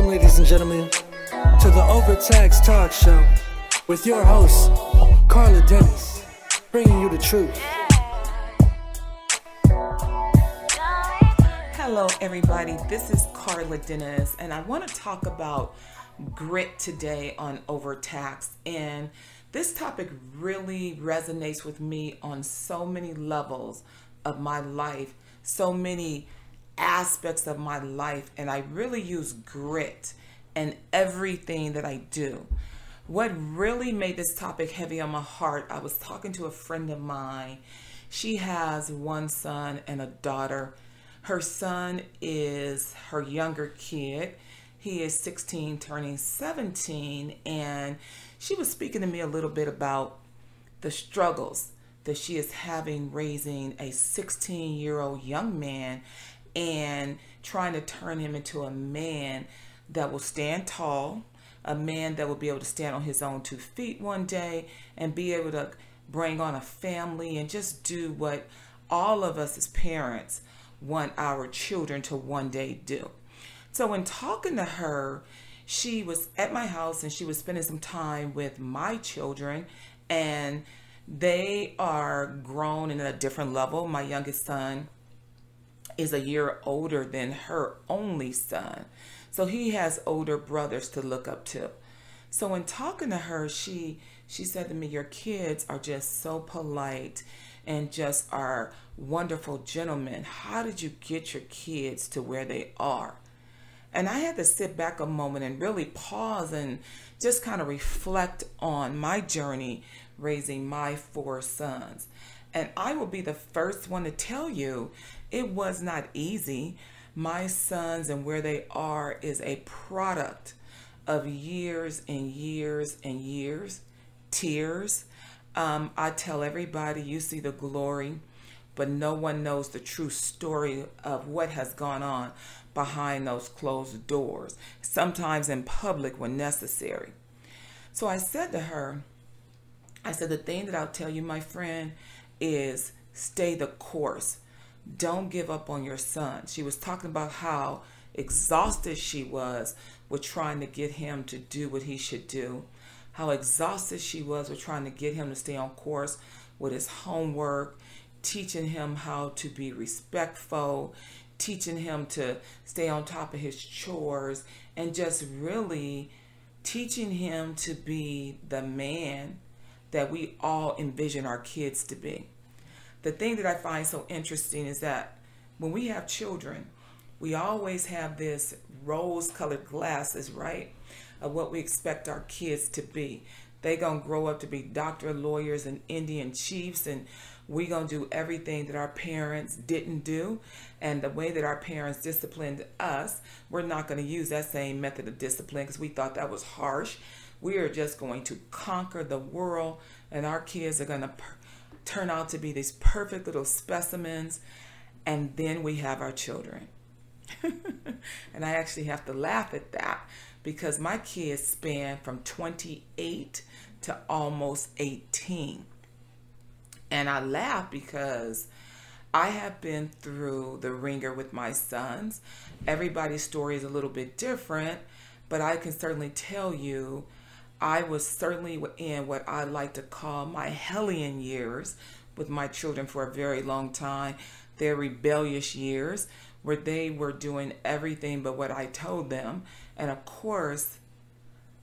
Welcome, ladies and gentlemen, to the Overtaxed Talk Show with your host, Carla Dennis, bringing you the truth. Hello, everybody. This is Carla Dennis, and I want to talk about grit today on overtax. And this topic really resonates with me on so many levels of my life, so many aspects of my life, and I really use grit in everything that I do. What really made this topic heavy on my heart, I was talking to a friend of mine. She has one son and a daughter. Her son is her younger kid. He is 16, turning 17, and she was speaking to me a little bit about the struggles that she is having raising a 16 year old young man and trying to turn him into a man that will stand tall, a man that will be able to stand on his own two feet one day and be able to bring on a family and just do what all of us as parents want our children to one day do. So, in talking to her, she was at my house and she was spending some time with my children, and they are grown in a different level. My youngest son is a year older than her only son. So he has older brothers to look up to. So in talking to her, she she said to me, "Your kids are just so polite and just are wonderful gentlemen. How did you get your kids to where they are?" And I had to sit back a moment and really pause and just kind of reflect on my journey raising my four sons. And I will be the first one to tell you it was not easy. My sons and where they are is a product of years and years and years, tears. Um, I tell everybody you see the glory, but no one knows the true story of what has gone on behind those closed doors, sometimes in public when necessary. So I said to her, I said, the thing that I'll tell you, my friend, is stay the course. Don't give up on your son. She was talking about how exhausted she was with trying to get him to do what he should do, how exhausted she was with trying to get him to stay on course with his homework, teaching him how to be respectful, teaching him to stay on top of his chores, and just really teaching him to be the man that we all envision our kids to be. The thing that I find so interesting is that when we have children, we always have this rose colored glasses, right? Of what we expect our kids to be. They gonna grow up to be doctor, lawyers, and Indian chiefs, and we gonna do everything that our parents didn't do. And the way that our parents disciplined us, we're not gonna use that same method of discipline because we thought that was harsh. We are just going to conquer the world, and our kids are gonna turn out to be these perfect little specimens. And then we have our children. and I actually have to laugh at that because my kids span from 28 to almost 18. And I laugh because I have been through the wringer with my sons. Everybody's story is a little bit different, but I can certainly tell you I was certainly in what I like to call my hellion years with my children for a very long time. Their rebellious years where they were doing everything but what I told them. And of course,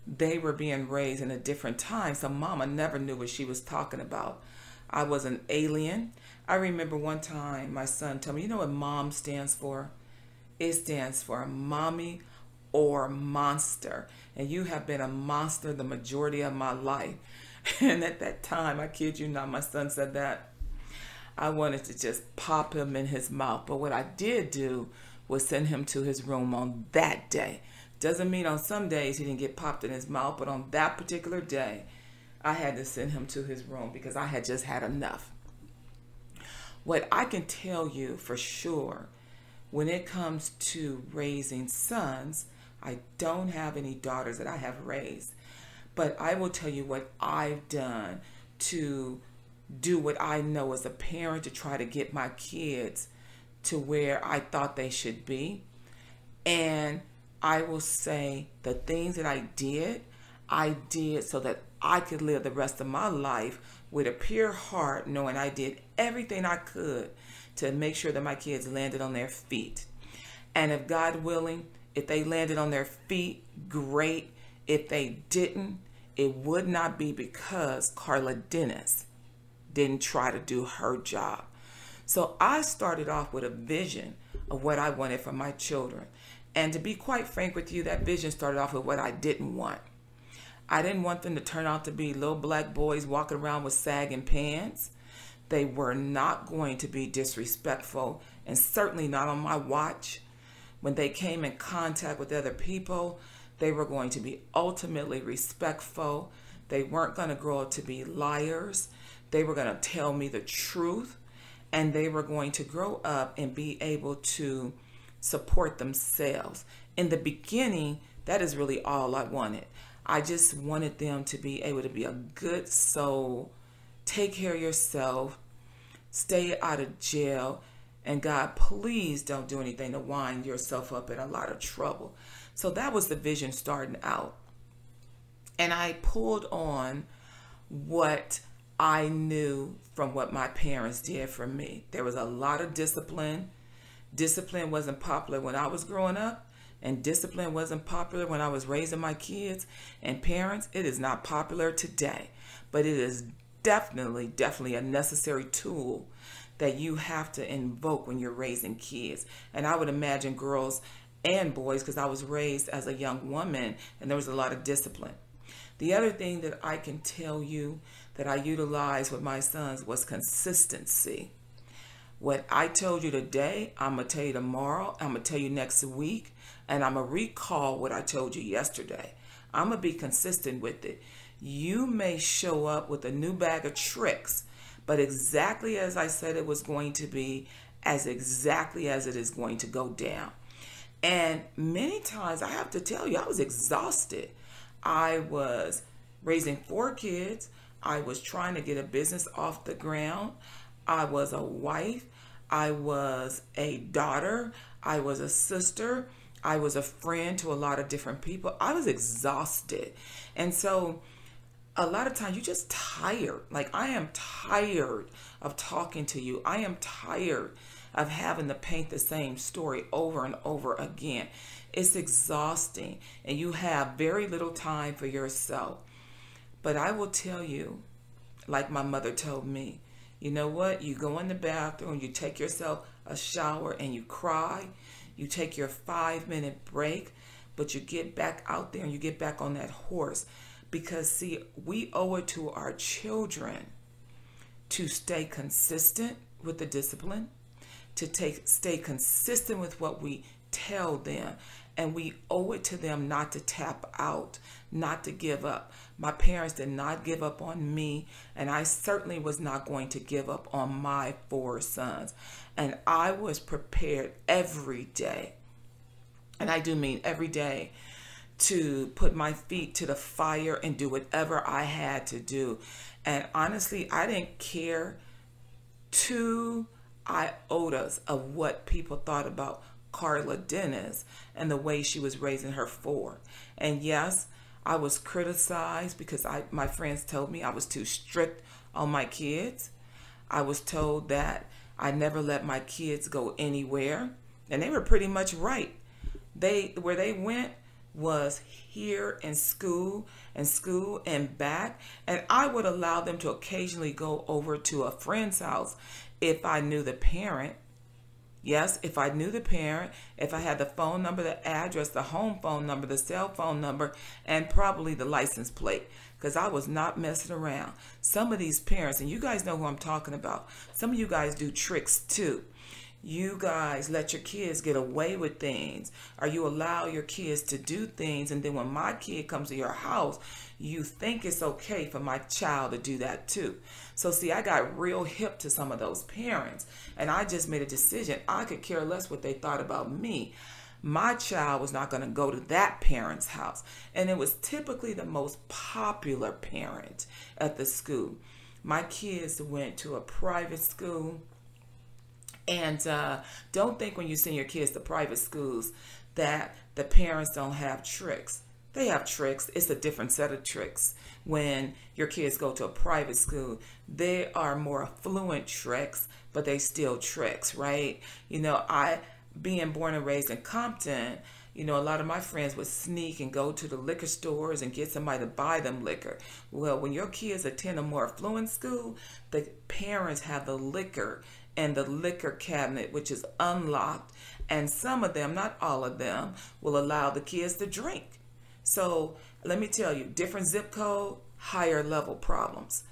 they were being raised in a different time. So mama never knew what she was talking about. I was an alien. I remember one time my son told me, you know what mom stands for? It stands for mommy or monster. And you have been a monster the majority of my life. And at that time, I kid you not, my son said that. I wanted to just pop him in his mouth. But what I did do was send him to his room on that day. Doesn't mean on some days he didn't get popped in his mouth, but on that particular day, I had to send him to his room because I had just had enough. What I can tell you for sure when it comes to raising sons, I don't have any daughters that I have raised. But I will tell you what I've done to do what I know as a parent to try to get my kids to where I thought they should be. And I will say the things that I did, I did so that I could live the rest of my life with a pure heart, knowing I did everything I could to make sure that my kids landed on their feet. And if God willing, if they landed on their feet, great. If they didn't, it would not be because Carla Dennis didn't try to do her job. So I started off with a vision of what I wanted for my children. And to be quite frank with you, that vision started off with what I didn't want. I didn't want them to turn out to be little black boys walking around with sagging pants. They were not going to be disrespectful, and certainly not on my watch. When they came in contact with other people, they were going to be ultimately respectful. They weren't going to grow up to be liars. They were going to tell me the truth, and they were going to grow up and be able to support themselves. In the beginning, that is really all I wanted. I just wanted them to be able to be a good soul, take care of yourself, stay out of jail, and God, please don't do anything to wind yourself up in a lot of trouble. So that was the vision starting out. And I pulled on what I knew from what my parents did for me. There was a lot of discipline. Discipline wasn't popular when I was growing up and discipline wasn't popular when I was raising my kids and parents, it is not popular today, but it is definitely, definitely a necessary tool that you have to invoke when you're raising kids. And I would imagine girls and boys, because I was raised as a young woman and there was a lot of discipline. The other thing that I can tell you that I utilized with my sons was consistency. What I told you today, I'm going to tell you tomorrow, I'm going to tell you next week, and I'm going to recall what I told you yesterday. I'm going to be consistent with it. You may show up with a new bag of tricks, but exactly as I said it was going to be, as exactly as it is going to go down. And many times I have to tell you, I was exhausted. I was raising four kids. I was trying to get a business off the ground. I was a wife. I was a daughter. I was a sister. I was a friend to a lot of different people. I was exhausted. And so a lot of times you're just tired. Like I am tired of talking to you. I am tired of having to paint the same story over and over again. It's exhausting and you have very little time for yourself. But I will tell you, like my mother told me, you know what? You go in the bathroom, you take yourself a shower, and you cry. You take your five minute break, but you get back out there and you get back on that horse. Because, see, we owe it to our children to stay consistent with the discipline, to take stay consistent with what we tell them and we owe it to them not to tap out, not to give up. My parents did not give up on me, and I certainly was not going to give up on my four sons. And I was prepared every day, and I do mean every day, to put my feet to the fire and do whatever I had to do. And honestly, I didn't care two iotas of what people thought about Carla Dennis and the way she was raising her four. And yes, I was criticized because I my friends told me I was too strict on my kids. I was told that I never let my kids go anywhere, and they were pretty much right. They where they went was here in school and school and back, and I would allow them to occasionally go over to a friend's house if I knew the parent Yes, if I knew the parent, if I had the phone number, the address, the home phone number, the cell phone number, and probably the license plate, because I was not messing around. Some of these parents, and you guys know who I'm talking about, some of you guys do tricks too. You guys let your kids get away with things, or you allow your kids to do things, and then when my kid comes to your house, you think it's okay for my child to do that too. So, see, I got real hip to some of those parents, and I just made a decision. I could care less what they thought about me. My child was not going to go to that parent's house, and it was typically the most popular parent at the school. My kids went to a private school And uh, don't think when you send your kids to private schools that the parents don't have tricks. They have tricks. It's a different set of tricks. When your kids go to a private school, they are more affluent tricks, but they still tricks, right? You know, I being born and raised in Compton, you know, a lot of my friends would sneak and go to the liquor stores and get somebody to buy them liquor. Well, when your kids attend a more affluent school, the parents have the liquor and the liquor cabinet, which is unlocked, and some of them, not all of them, will allow the kids to drink. So let me tell you, different zip code, higher level problems.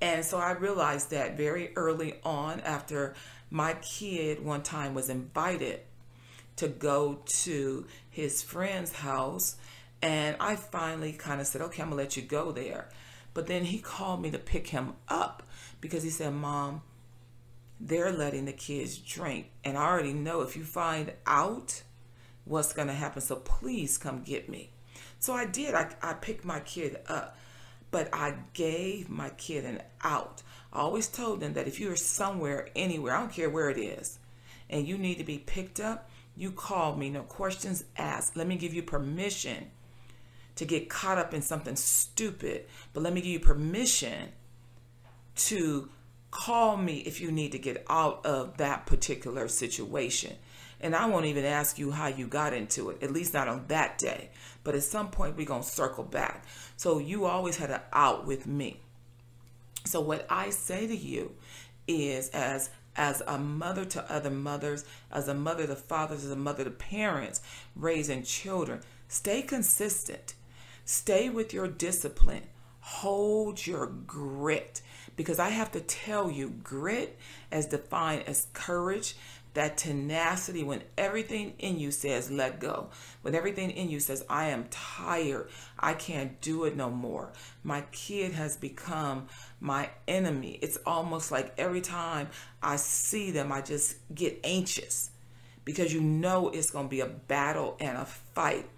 And so I realized that very early on after my kid one time was invited to go to his friend's house. And I finally kind of said, okay, I'm going to let you go there. But then he called me to pick him up because he said, Mom, they're letting the kids drink. And I already know if you find out what's going to happen. So please come get me. So I did. I, I picked my kid up, but I gave my kid an out. I always told them that if you're somewhere, anywhere, I don't care where it is, and you need to be picked up, you call me, no questions asked. Let me give you permission to get caught up in something stupid, but let me give you permission to call me if you need to get out of that particular situation. And I won't even ask you how you got into it, at least not on that day. But at some point, we're going to circle back. So you always had an out with me. So what I say to you is as as a mother to other mothers, as a mother to fathers, as a mother to parents raising children, stay consistent. Stay with your discipline. Hold your grit because I have to tell you, grit as defined as courage, that tenacity when everything in you says let go. When everything in you says i am tired. I can't do it no more. My kid has become my enemy. It's almost like every time i see them i just get anxious because you know it's going to be a battle and a fight.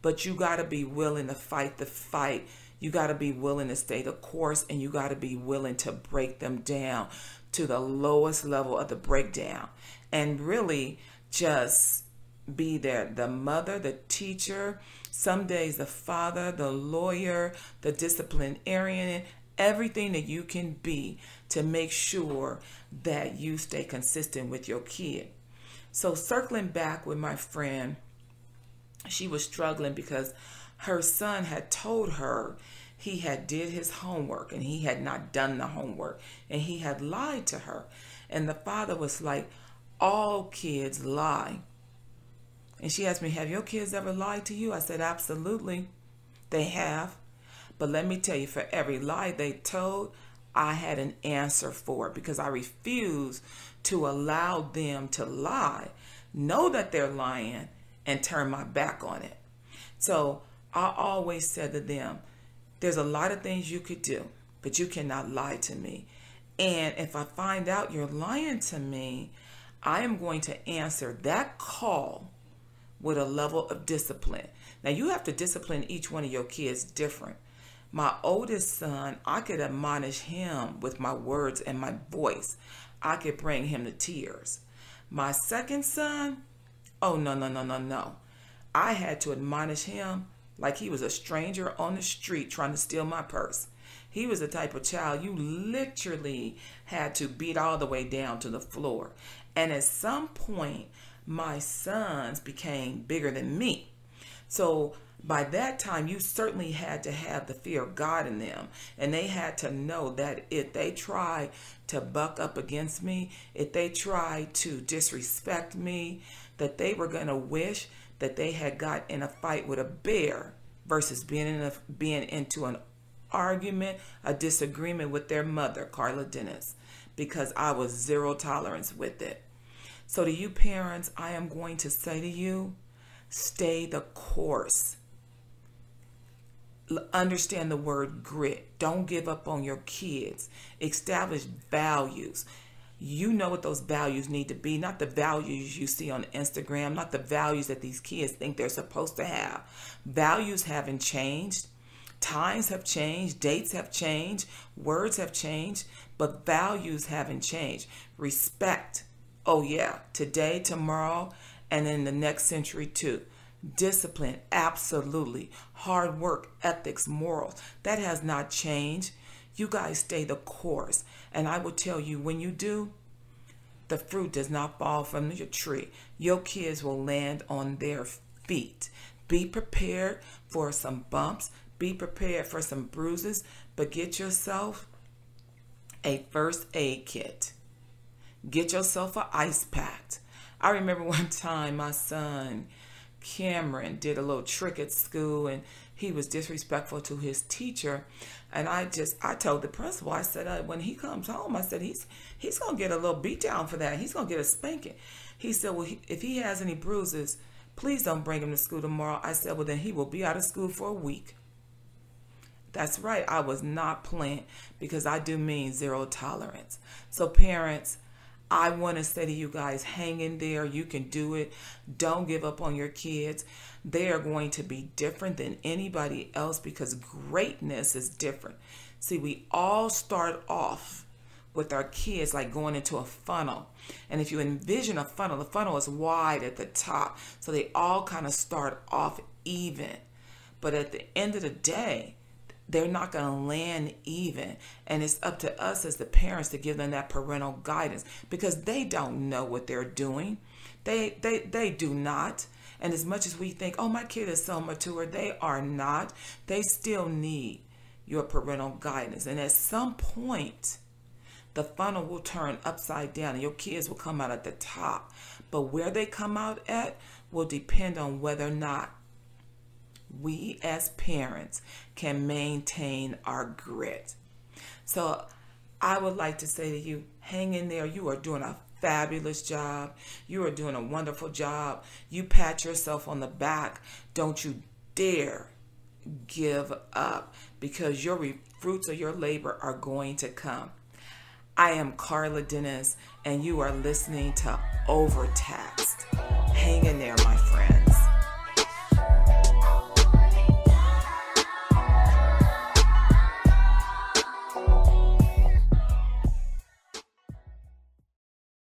But you got to be willing to fight the fight you got to be willing to stay the course and you got to be willing to break them down to the lowest level of the breakdown and really just be there the mother, the teacher, some days the father, the lawyer, the disciplinarian, everything that you can be to make sure that you stay consistent with your kid. So, circling back with my friend, she was struggling because her son had told her he had did his homework and he had not done the homework and he had lied to her. And the father was like all kids lie. And she asked me have your kids ever lied to you? I said absolutely they have. But let me tell you for every lie they told i had an answer for it because i refuse to allow them to lie know that they're lying and turn my back on it. So i always said to them there's a lot of things you could do, but you cannot lie to me. And if I find out you're lying to me, I am going to answer that call with a level of discipline. Now, you have to discipline each one of your kids different. My oldest son, I could admonish him with my words and my voice. I could bring him to tears. My second son, oh, no, no, no, no, no. I had to admonish him like he was a stranger on the street trying to steal my purse. He was the type of child you literally had to beat all the way down to the floor. And at some point, my sons became bigger than me. So by that time, you certainly had to have the fear of God in them. And they had to know that if they try to buck up against me, if they try to disrespect me, that they were going to wish that they had got in a fight with a bear versus being in a, being into an argument, a disagreement with their mother, Carla Dennis, because I was zero tolerance with it. So to you parents, I am going to say to you, stay the course. Understand the word grit. Don't give up on your kids. Establish values you know what those values need to be, not the values you see on Instagram, not the values that these kids think they're supposed to have. Values haven't changed. Times have changed, dates have changed, words have changed, but values haven't changed. Respect Oh, yeah, today, tomorrow, and in the next century too. Discipline, absolutely. Hard work, ethics, morals, that has not changed. You guys stay the course. And I will tell you, when you do, the fruit does not fall from your tree. Your kids will land on their feet. Be prepared for some bumps, be prepared for some bruises, but get yourself a first aid kit. Get yourself an ice pack. I remember one time my son Cameron did a little trick at school and he was disrespectful to his teacher. And I just I told the principal I said uh, when he comes home I said he's he's gonna get a little beat down for that. He's gonna get a spanking. He said well he, if he has any bruises please don't bring him to school tomorrow. I said well then he will be out of school for a week. That's right. I was not playing because I do mean zero tolerance. So parents I want to say to you guys, hang in there. You can do it. Don't give up on your kids. They are going to be different than anybody else because greatness is different. See, we all start off with our kids like going into a funnel. And if you envision a funnel, the funnel is wide at the top. So they all kind of start off even. But at the end of the day, they're not going to land even. And it's up to us as the parents to give them that parental guidance because they don't know what they're doing. They they they do not. And as much as we think, oh, my kid is so mature, they are not. They still need your parental guidance. And at some point, the funnel will turn upside down and your kids will come out at the top. But where they come out at will depend on whether or not we as parents can maintain our grit. So I would like to say to you, hang in there. You are doing a fabulous job. You are doing a wonderful job. You pat yourself on the back. Don't you dare give up because your fruits of your labor are going to come. I am Carla Dennis, and you are listening to Overtaxed. Hang in there, my friend.